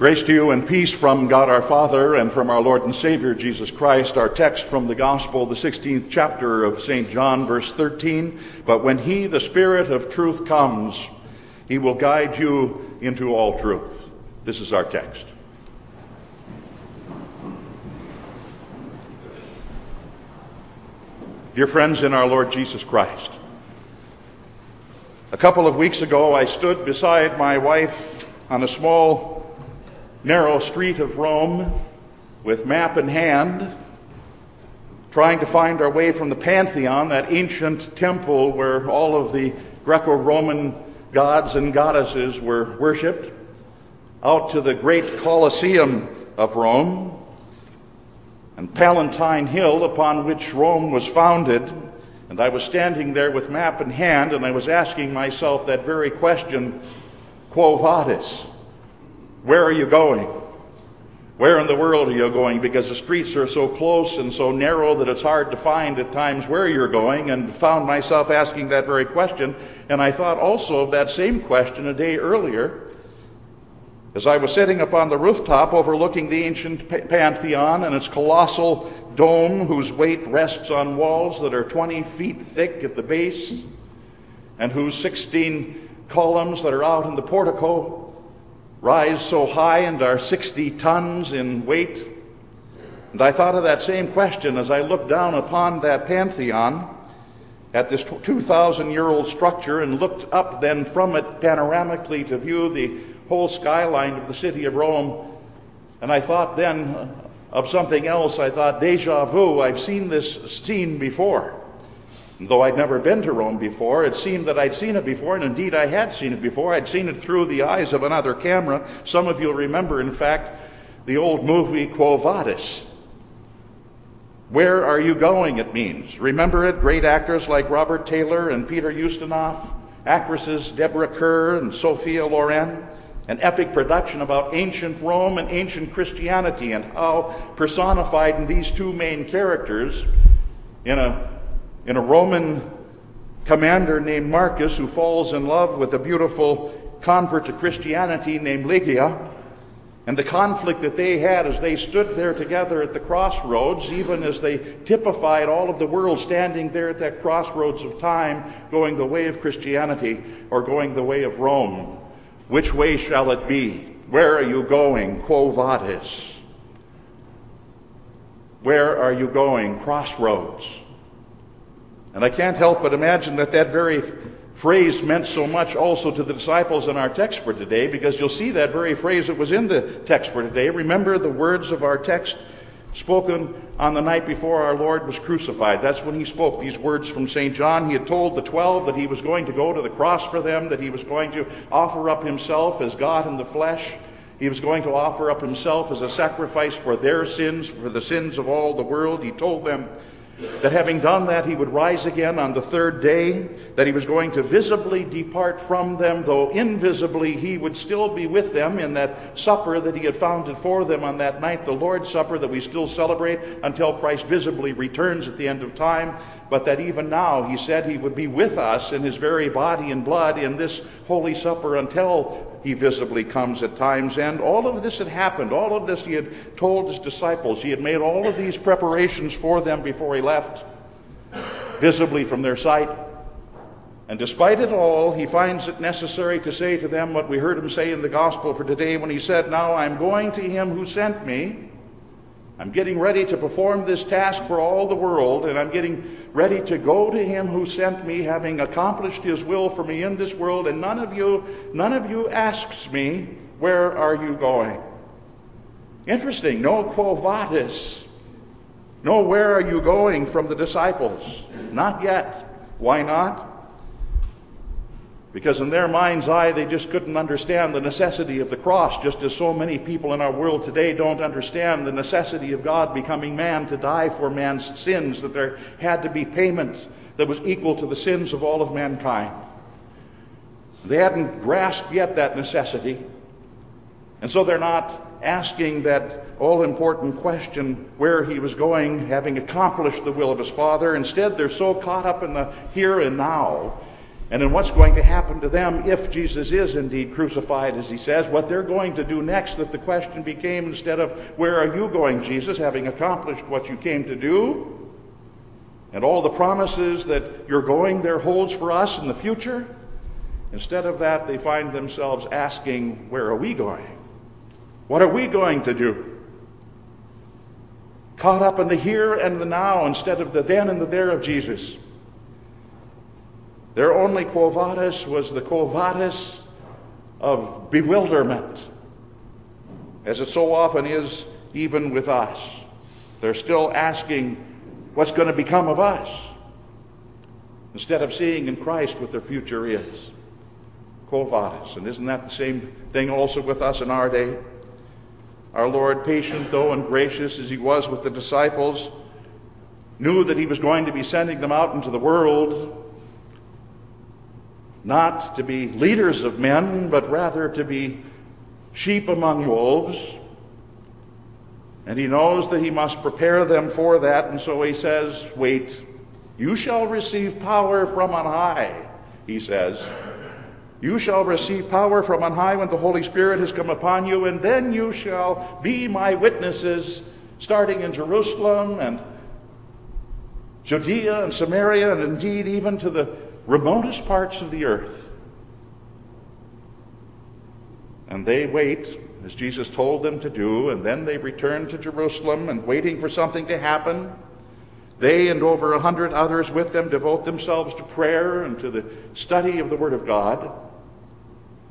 Grace to you and peace from God our Father and from our Lord and Savior Jesus Christ. Our text from the Gospel, the 16th chapter of St. John, verse 13. But when He, the Spirit of truth, comes, He will guide you into all truth. This is our text. Dear friends in our Lord Jesus Christ, a couple of weeks ago I stood beside my wife on a small narrow street of Rome with map in hand, trying to find our way from the Pantheon, that ancient temple where all of the Greco Roman gods and goddesses were worshiped, out to the great Colosseum of Rome and Palatine Hill upon which Rome was founded. And I was standing there with map in hand and I was asking myself that very question, Quo vadis? Where are you going? Where in the world are you going? Because the streets are so close and so narrow that it's hard to find at times where you're going, and found myself asking that very question. And I thought also of that same question a day earlier as I was sitting upon the rooftop overlooking the ancient Pantheon and its colossal dome, whose weight rests on walls that are 20 feet thick at the base, and whose 16 columns that are out in the portico rise so high and are 60 tons in weight? And I thought of that same question as I looked down upon that pantheon at this 2,000 year old structure and looked up then from it panoramically to view the whole skyline of the city of Rome. And I thought then of something else. I thought, deja vu, I've seen this scene before. Though I'd never been to Rome before, it seemed that I'd seen it before, and indeed I had seen it before. I'd seen it through the eyes of another camera. Some of you'll remember, in fact, the old movie Quo Vadis. Where are you going? It means. Remember it? Great actors like Robert Taylor and Peter Ustinov, actresses Deborah Kerr and Sophia Loren. An epic production about ancient Rome and ancient Christianity and how personified in these two main characters in a in a Roman commander named Marcus who falls in love with a beautiful convert to Christianity named Lygia, and the conflict that they had as they stood there together at the crossroads, even as they typified all of the world standing there at that crossroads of time, going the way of Christianity or going the way of Rome. Which way shall it be? Where are you going? Quo vadis? Where are you going? Crossroads. And I can't help but imagine that that very phrase meant so much also to the disciples in our text for today, because you'll see that very phrase that was in the text for today. Remember the words of our text spoken on the night before our Lord was crucified. That's when he spoke these words from St. John. He had told the twelve that he was going to go to the cross for them, that he was going to offer up himself as God in the flesh. He was going to offer up himself as a sacrifice for their sins, for the sins of all the world. He told them that having done that, he would rise again on the third day, that he was going to visibly depart from them, though invisibly he would still be with them in that supper that he had founded for them on that night, the Lord's Supper that we still celebrate until Christ visibly returns at the end of time, but that even now he said he would be with us in his very body and blood in this Holy Supper until he visibly comes at times. And all of this had happened. All of this he had told his disciples. He had made all of these preparations for them before he left, visibly from their sight. And despite it all, he finds it necessary to say to them what we heard him say in the gospel for today when he said, Now I'm going to him who sent me. I'm getting ready to perform this task for all the world, and I'm getting ready to go to him who sent me, having accomplished his will for me in this world, and none of you, none of you asks me, Where are you going? Interesting. No quo vadis. No, where are you going from the disciples? Not yet. Why not? Because in their mind's eye, they just couldn't understand the necessity of the cross, just as so many people in our world today don't understand the necessity of God becoming man to die for man's sins, that there had to be payment that was equal to the sins of all of mankind. They hadn't grasped yet that necessity. And so they're not asking that all important question where he was going, having accomplished the will of his Father. Instead, they're so caught up in the here and now and then what's going to happen to them if Jesus is indeed crucified, as he says, what they're going to do next, that the question became instead of, Where are you going, Jesus, having accomplished what you came to do? And all the promises that you're going there holds for us in the future. Instead of that, they find themselves asking, Where are we going? What are we going to do? Caught up in the here and the now instead of the then and the there of Jesus. Their only quo vadis was the quo vadis of bewilderment, as it so often is even with us. They're still asking, what's going to become of us? Instead of seeing in Christ what their future is. Quo vadis. And isn't that the same thing also with us in our day? Our Lord, patient though and gracious as he was with the disciples, knew that he was going to be sending them out into the world not to be leaders of men, but rather to be sheep among wolves. And he knows that he must prepare them for that, and so he says, Wait, you shall receive power from on high, he says. You shall receive power from on high when the Holy Spirit has come upon you, and then you shall be my witnesses, starting in Jerusalem and Judea and Samaria, and indeed even to the remotest parts of the earth. And they wait, as Jesus told them to do, and then they return to Jerusalem and waiting for something to happen. They and over a hundred others with them devote themselves to prayer and to the study of the Word of God.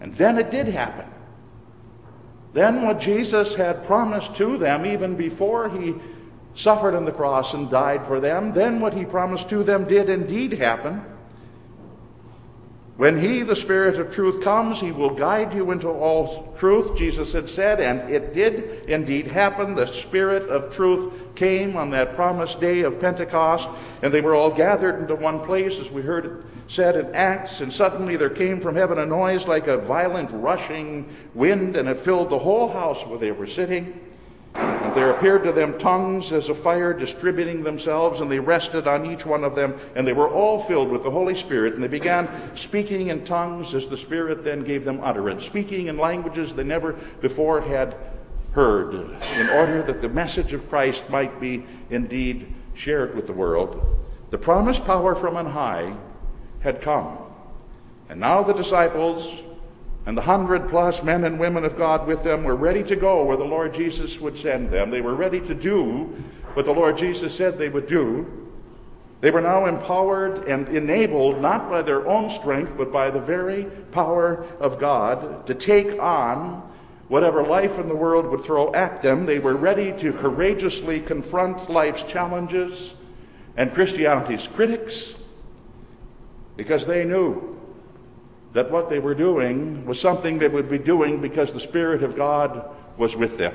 And then it did happen. Then, what Jesus had promised to them, even before he suffered on the cross and died for them, then what he promised to them did indeed happen. When he, the Spirit of truth, comes, he will guide you into all truth, Jesus had said, and it did indeed happen. The Spirit of truth came on that promised day of Pentecost, and they were all gathered into one place, as we heard it said in Acts, and suddenly there came from heaven a noise like a violent rushing wind, and it filled the whole house where they were sitting. And there appeared to them tongues as of fire distributing themselves, and they rested on each one of them, and they were all filled with the Holy Spirit, and they began speaking in tongues as the Spirit then gave them utterance, speaking in languages they never before had heard, in order that the message of Christ might be indeed shared with the world. The promised power from on high had come. And now the disciples and the hundred plus men and women of God with them were ready to go where the Lord Jesus would send them. They were ready to do what the Lord Jesus said they would do. They were now empowered and enabled, not by their own strength, but by the very power of God, to take on whatever life in the world would throw at them. They were ready to courageously confront life's challenges and Christianity's critics because they knew that what they were doing was something they would be doing because the Spirit of God was with them.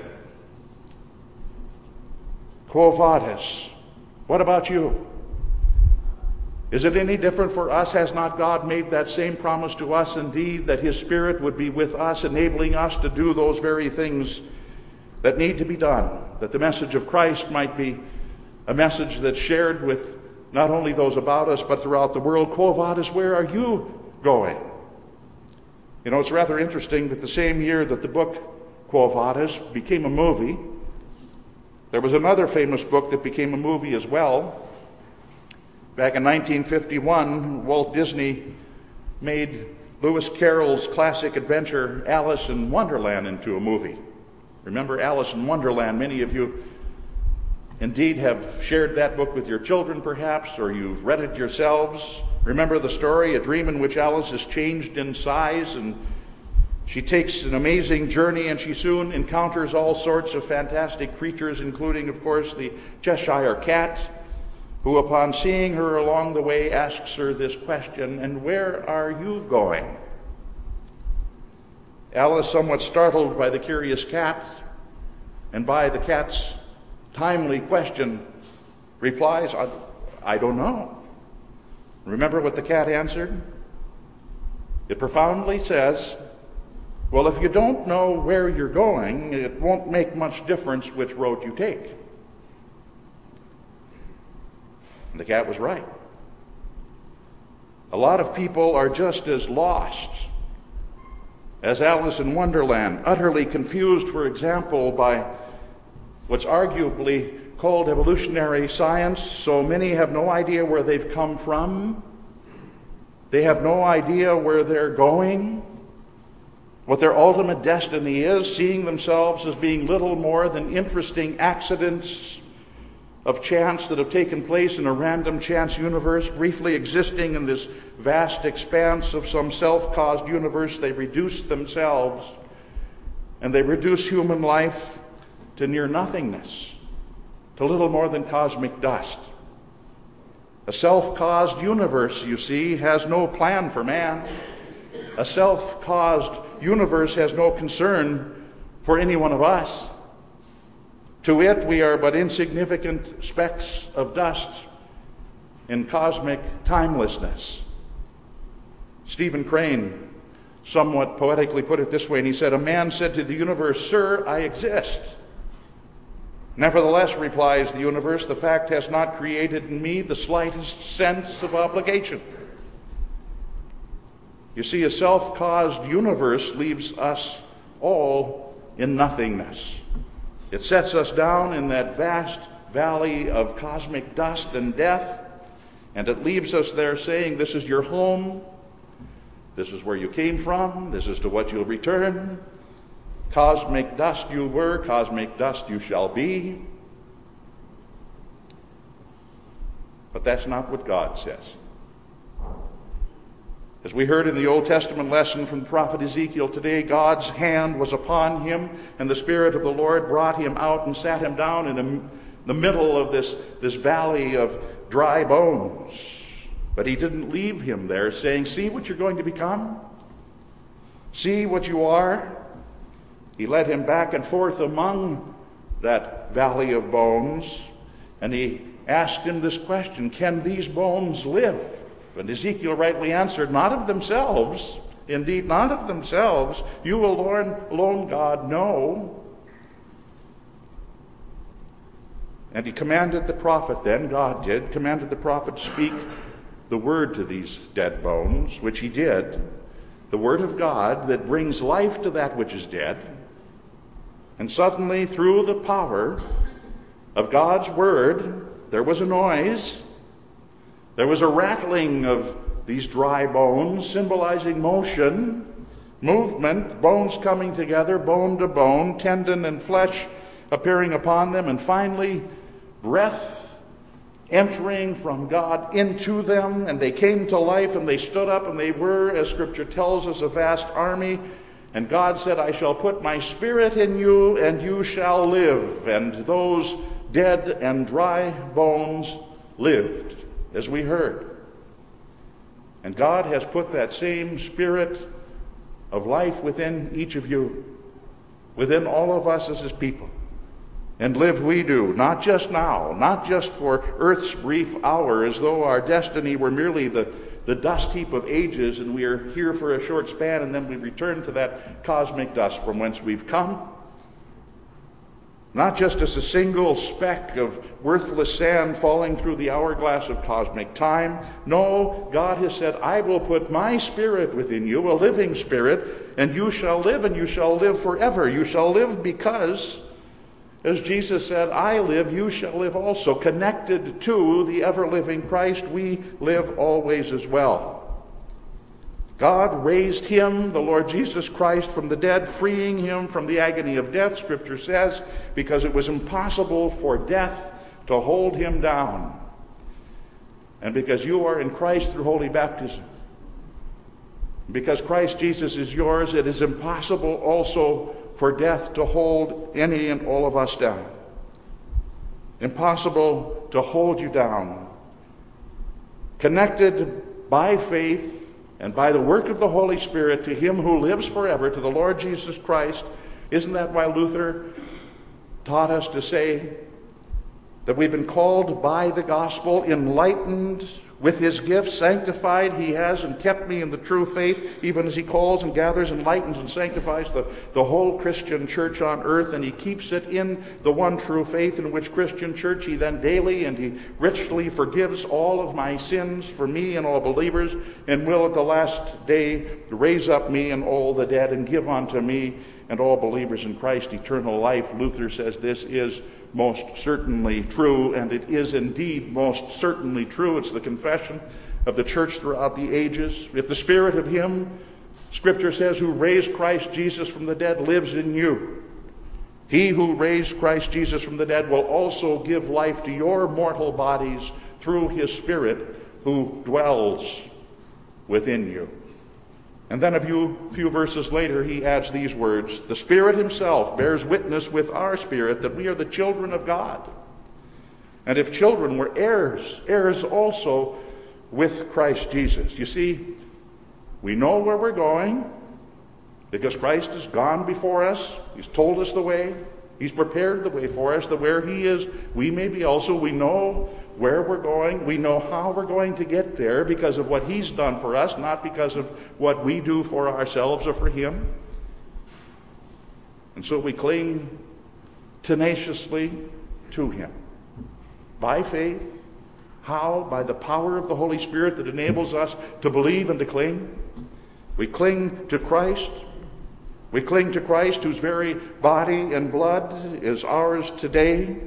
Quo vadis. What about you? Is it any different for us? Has not God made that same promise to us indeed that His Spirit would be with us, enabling us to do those very things that need to be done? That the message of Christ might be a message that's shared with not only those about us, but throughout the world. Quo vadis, where are you going? You know, it's rather interesting that the same year that the book Quo Vadis became a movie, there was another famous book that became a movie as well. Back in 1951, Walt Disney made Lewis Carroll's classic adventure Alice in Wonderland into a movie. Remember Alice in Wonderland? Many of you indeed have shared that book with your children, perhaps, or you've read it yourselves. Remember the story, a dream in which Alice is changed in size and she takes an amazing journey and she soon encounters all sorts of fantastic creatures, including, of course, the Cheshire Cat, who, upon seeing her along the way, asks her this question And where are you going? Alice, somewhat startled by the curious cat and by the cat's timely question, replies, I, I don't know. Remember what the cat answered? It profoundly says, Well, if you don't know where you're going, it won't make much difference which road you take. And the cat was right. A lot of people are just as lost as Alice in Wonderland, utterly confused, for example, by what's arguably called evolutionary science. So many have no idea where they've come from, they have no idea where they're going. What their ultimate destiny is, seeing themselves as being little more than interesting accidents of chance that have taken place in a random chance universe, briefly existing in this vast expanse of some self caused universe, they reduce themselves and they reduce human life to near nothingness, to little more than cosmic dust. A self caused universe, you see, has no plan for man. A self caused universe has no concern for any one of us. To it, we are but insignificant specks of dust in cosmic timelessness. Stephen Crane somewhat poetically put it this way, and he said, A man said to the universe, Sir, I exist. Nevertheless, replies the universe, the fact has not created in me the slightest sense of obligation. You see, a self caused universe leaves us all in nothingness. It sets us down in that vast valley of cosmic dust and death, and it leaves us there saying, This is your home. This is where you came from. This is to what you'll return. Cosmic dust you were, cosmic dust you shall be. But that's not what God says. As we heard in the Old Testament lesson from prophet Ezekiel today, God's hand was upon him, and the Spirit of the Lord brought him out and sat him down in the middle of this, this valley of dry bones. But he didn't leave him there, saying, See what you're going to become? See what you are? He led him back and forth among that valley of bones, and he asked him this question Can these bones live? And Ezekiel rightly answered, Not of themselves, indeed, not of themselves. You alone, alone, God, know. And he commanded the prophet, then God did, commanded the prophet speak the word to these dead bones, which he did. The word of God that brings life to that which is dead. And suddenly, through the power of God's word, there was a noise there was a rattling of these dry bones, symbolizing motion, movement, bones coming together, bone to bone, tendon and flesh appearing upon them, and finally, breath entering from God into them, and they came to life and they stood up and they were, as Scripture tells us, a vast army. And God said, I shall put my spirit in you, and you shall live. And those dead and dry bones lived as we heard. And God has put that same spirit of life within each of you, within all of us as His people. And live we do, not just now, not just for earth's brief hour, as though our destiny were merely the, the dust heap of ages and we are here for a short span and then we return to that cosmic dust from whence we've come not just as a single speck of worthless sand falling through the hourglass of cosmic time. No, God has said, I will put my spirit within you, a living spirit, and you shall live, and you shall live forever. You shall live because, as Jesus said, I live, you shall live also. Connected to the ever living Christ, we live always as well. God raised him, the Lord Jesus Christ, from the dead, freeing him from the agony of death, Scripture says, because it was impossible for death to hold him down. And because you are in Christ through holy baptism, because Christ Jesus is yours, it is impossible also for death to hold any and all of us down. Impossible to hold you down. Connected by faith and by the work of the Holy Spirit to Him who lives forever, to the Lord Jesus Christ. Isn't that why Luther taught us to say that we've been called by the gospel, enlightened with his gifts, sanctified he has and kept me in the true faith, even as he calls and gathers, enlightens, and sanctifies the, the whole Christian church on earth, and he keeps it in the one true faith, in which Christian church he then daily and he richly forgives all of my sins for me and all believers, and will at the last day raise up me and all the dead, and give unto me and all believers in Christ eternal life. Luther says this is most certainly true, and it is indeed most certainly true. It's the confession of the church throughout the ages. If the spirit of Him, Scripture says, who raised Christ Jesus from the dead lives in you, he who raised Christ Jesus from the dead will also give life to your mortal bodies through His Spirit who dwells within you. And then a few, few verses later, he adds these words The Spirit Himself bears witness with our spirit that we are the children of God. And if children, we're heirs, heirs also with Christ Jesus. You see, we know where we're going because Christ has gone before us, He's told us the way, He's prepared the way for us, that where He is, we may be also. We know where we're going. We know how we're going to get there because of what He's done for us, not because of what we do for ourselves or for Him. And so we cling tenaciously to Him by faith. How? By the power of the Holy Spirit that enables us to believe and to cling. We cling to Christ. We cling to Christ, whose very body and blood is ours today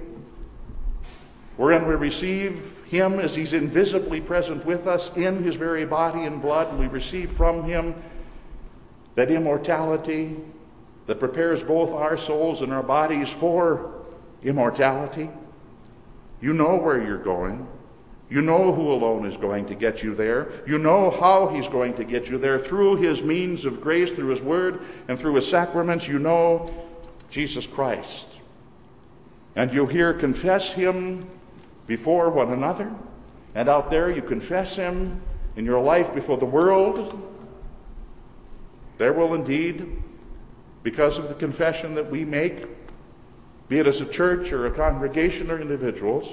wherein we receive him as he's invisibly present with us in his very body and blood, and we receive from him that immortality that prepares both our souls and our bodies for immortality. You know where you're going. You know who alone is going to get you there. You know how he's going to get you there through his means of grace, through his word, and through his sacraments. You know Jesus Christ. And you hear confess him before one another. And out there, you confess Him in your life before the world. There will indeed, because of the confession that we make, be it as a church or a congregation or individuals,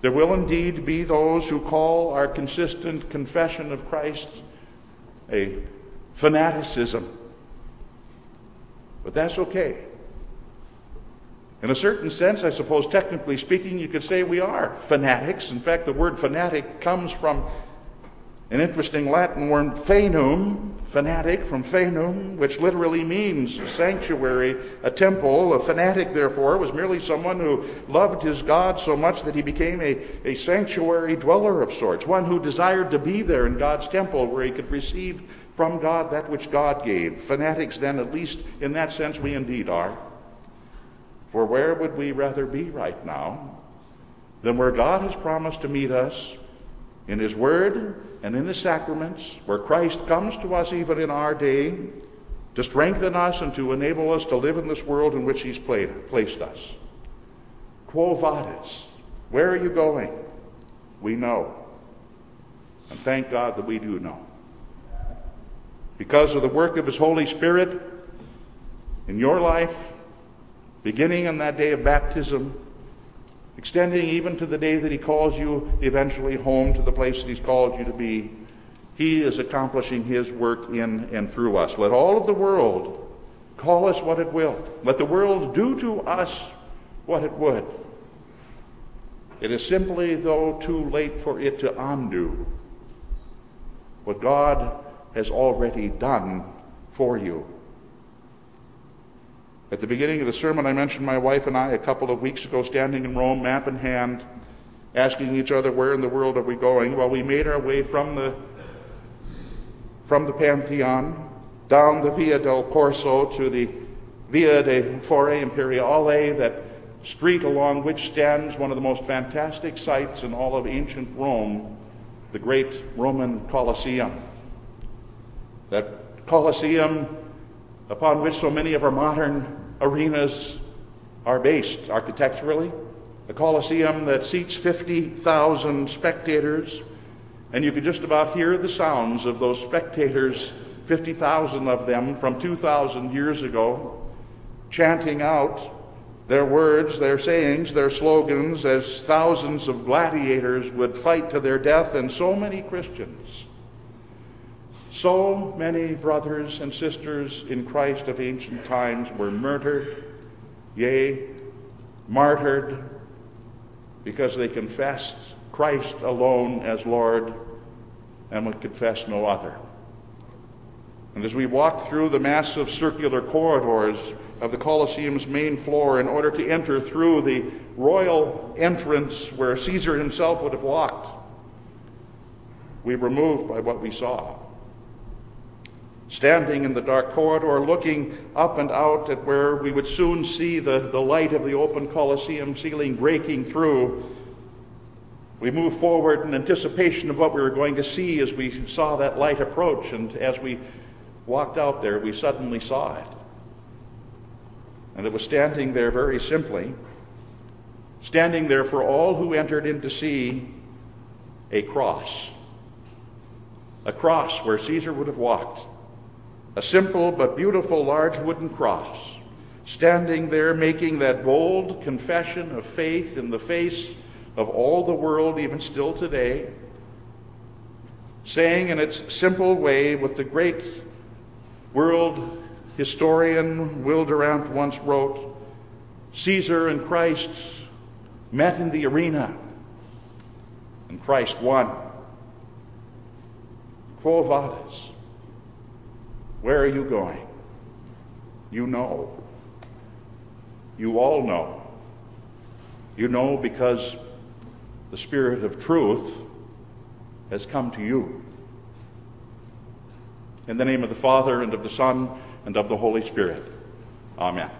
there will indeed be those who call our consistent confession of Christ a fanaticism. But that's okay. In a certain sense, I suppose, technically speaking, you could say we are fanatics. In fact, the word fanatic comes from an interesting Latin word, fanum, fanatic, from fanum, which literally means sanctuary, a temple. A fanatic, therefore, was merely someone who loved his God so much that he became a, a sanctuary dweller of sorts, one who desired to be there in God's temple where he could receive from God that which God gave. Fanatics, then, at least in that sense, we indeed are. For where would we rather be right now than where God has promised to meet us in His Word and in His sacraments, where Christ comes to us even in our day to strengthen us and to enable us to live in this world in which He's placed us? Quo vadis? Where are you going? We know. And thank God that we do know. Because of the work of His Holy Spirit in your life, beginning on that day of baptism, extending even to the day that He calls you eventually home to the place that He's called you to be. He is accomplishing His work in and through us. Let all of the world call us what it will. Let the world do to us what it would. It is simply, though, too late for it to undo what God has already done for you. At the beginning of the sermon, I mentioned my wife and I a couple of weeks ago standing in Rome, map in hand, asking each other, Where in the world are we going? Well, we made our way from the, from the Pantheon down the Via del Corso to the Via dei Fori Imperiali, that street along which stands one of the most fantastic sights in all of ancient Rome, the great Roman Colosseum. That Colosseum upon which so many of our modern arenas are based architecturally. A Colosseum that seats 50,000 spectators, and you could just about hear the sounds of those spectators, 50,000 of them from 2,000 years ago, chanting out their words, their sayings, their slogans, as thousands of gladiators would fight to their death, and so many Christians, so many brothers and sisters in Christ of ancient times were murdered, yea, martyred, because they confessed Christ alone as Lord and would confess no other. And as we walked through the massive circular corridors of the Colosseum's main floor in order to enter through the royal entrance where Caesar himself would have walked, we were moved by what we saw. Standing in the dark corridor, looking up and out at where we would soon see the, the light of the open Colosseum ceiling breaking through, we moved forward in anticipation of what we were going to see as we saw that light approach. And as we walked out there, we suddenly saw it. And it was standing there very simply, standing there for all who entered in to see a cross. A cross where Caesar would have walked. A simple but beautiful large wooden cross, standing there making that bold confession of faith in the face of all the world, even still today, saying in its simple way what the great world historian Will Durant once wrote Caesar and Christ met in the arena, and Christ won. Quo vadis? Where are you going? You know. You all know. You know because the Spirit of truth has come to you. In the name of the Father, and of the Son, and of the Holy Spirit. Amen.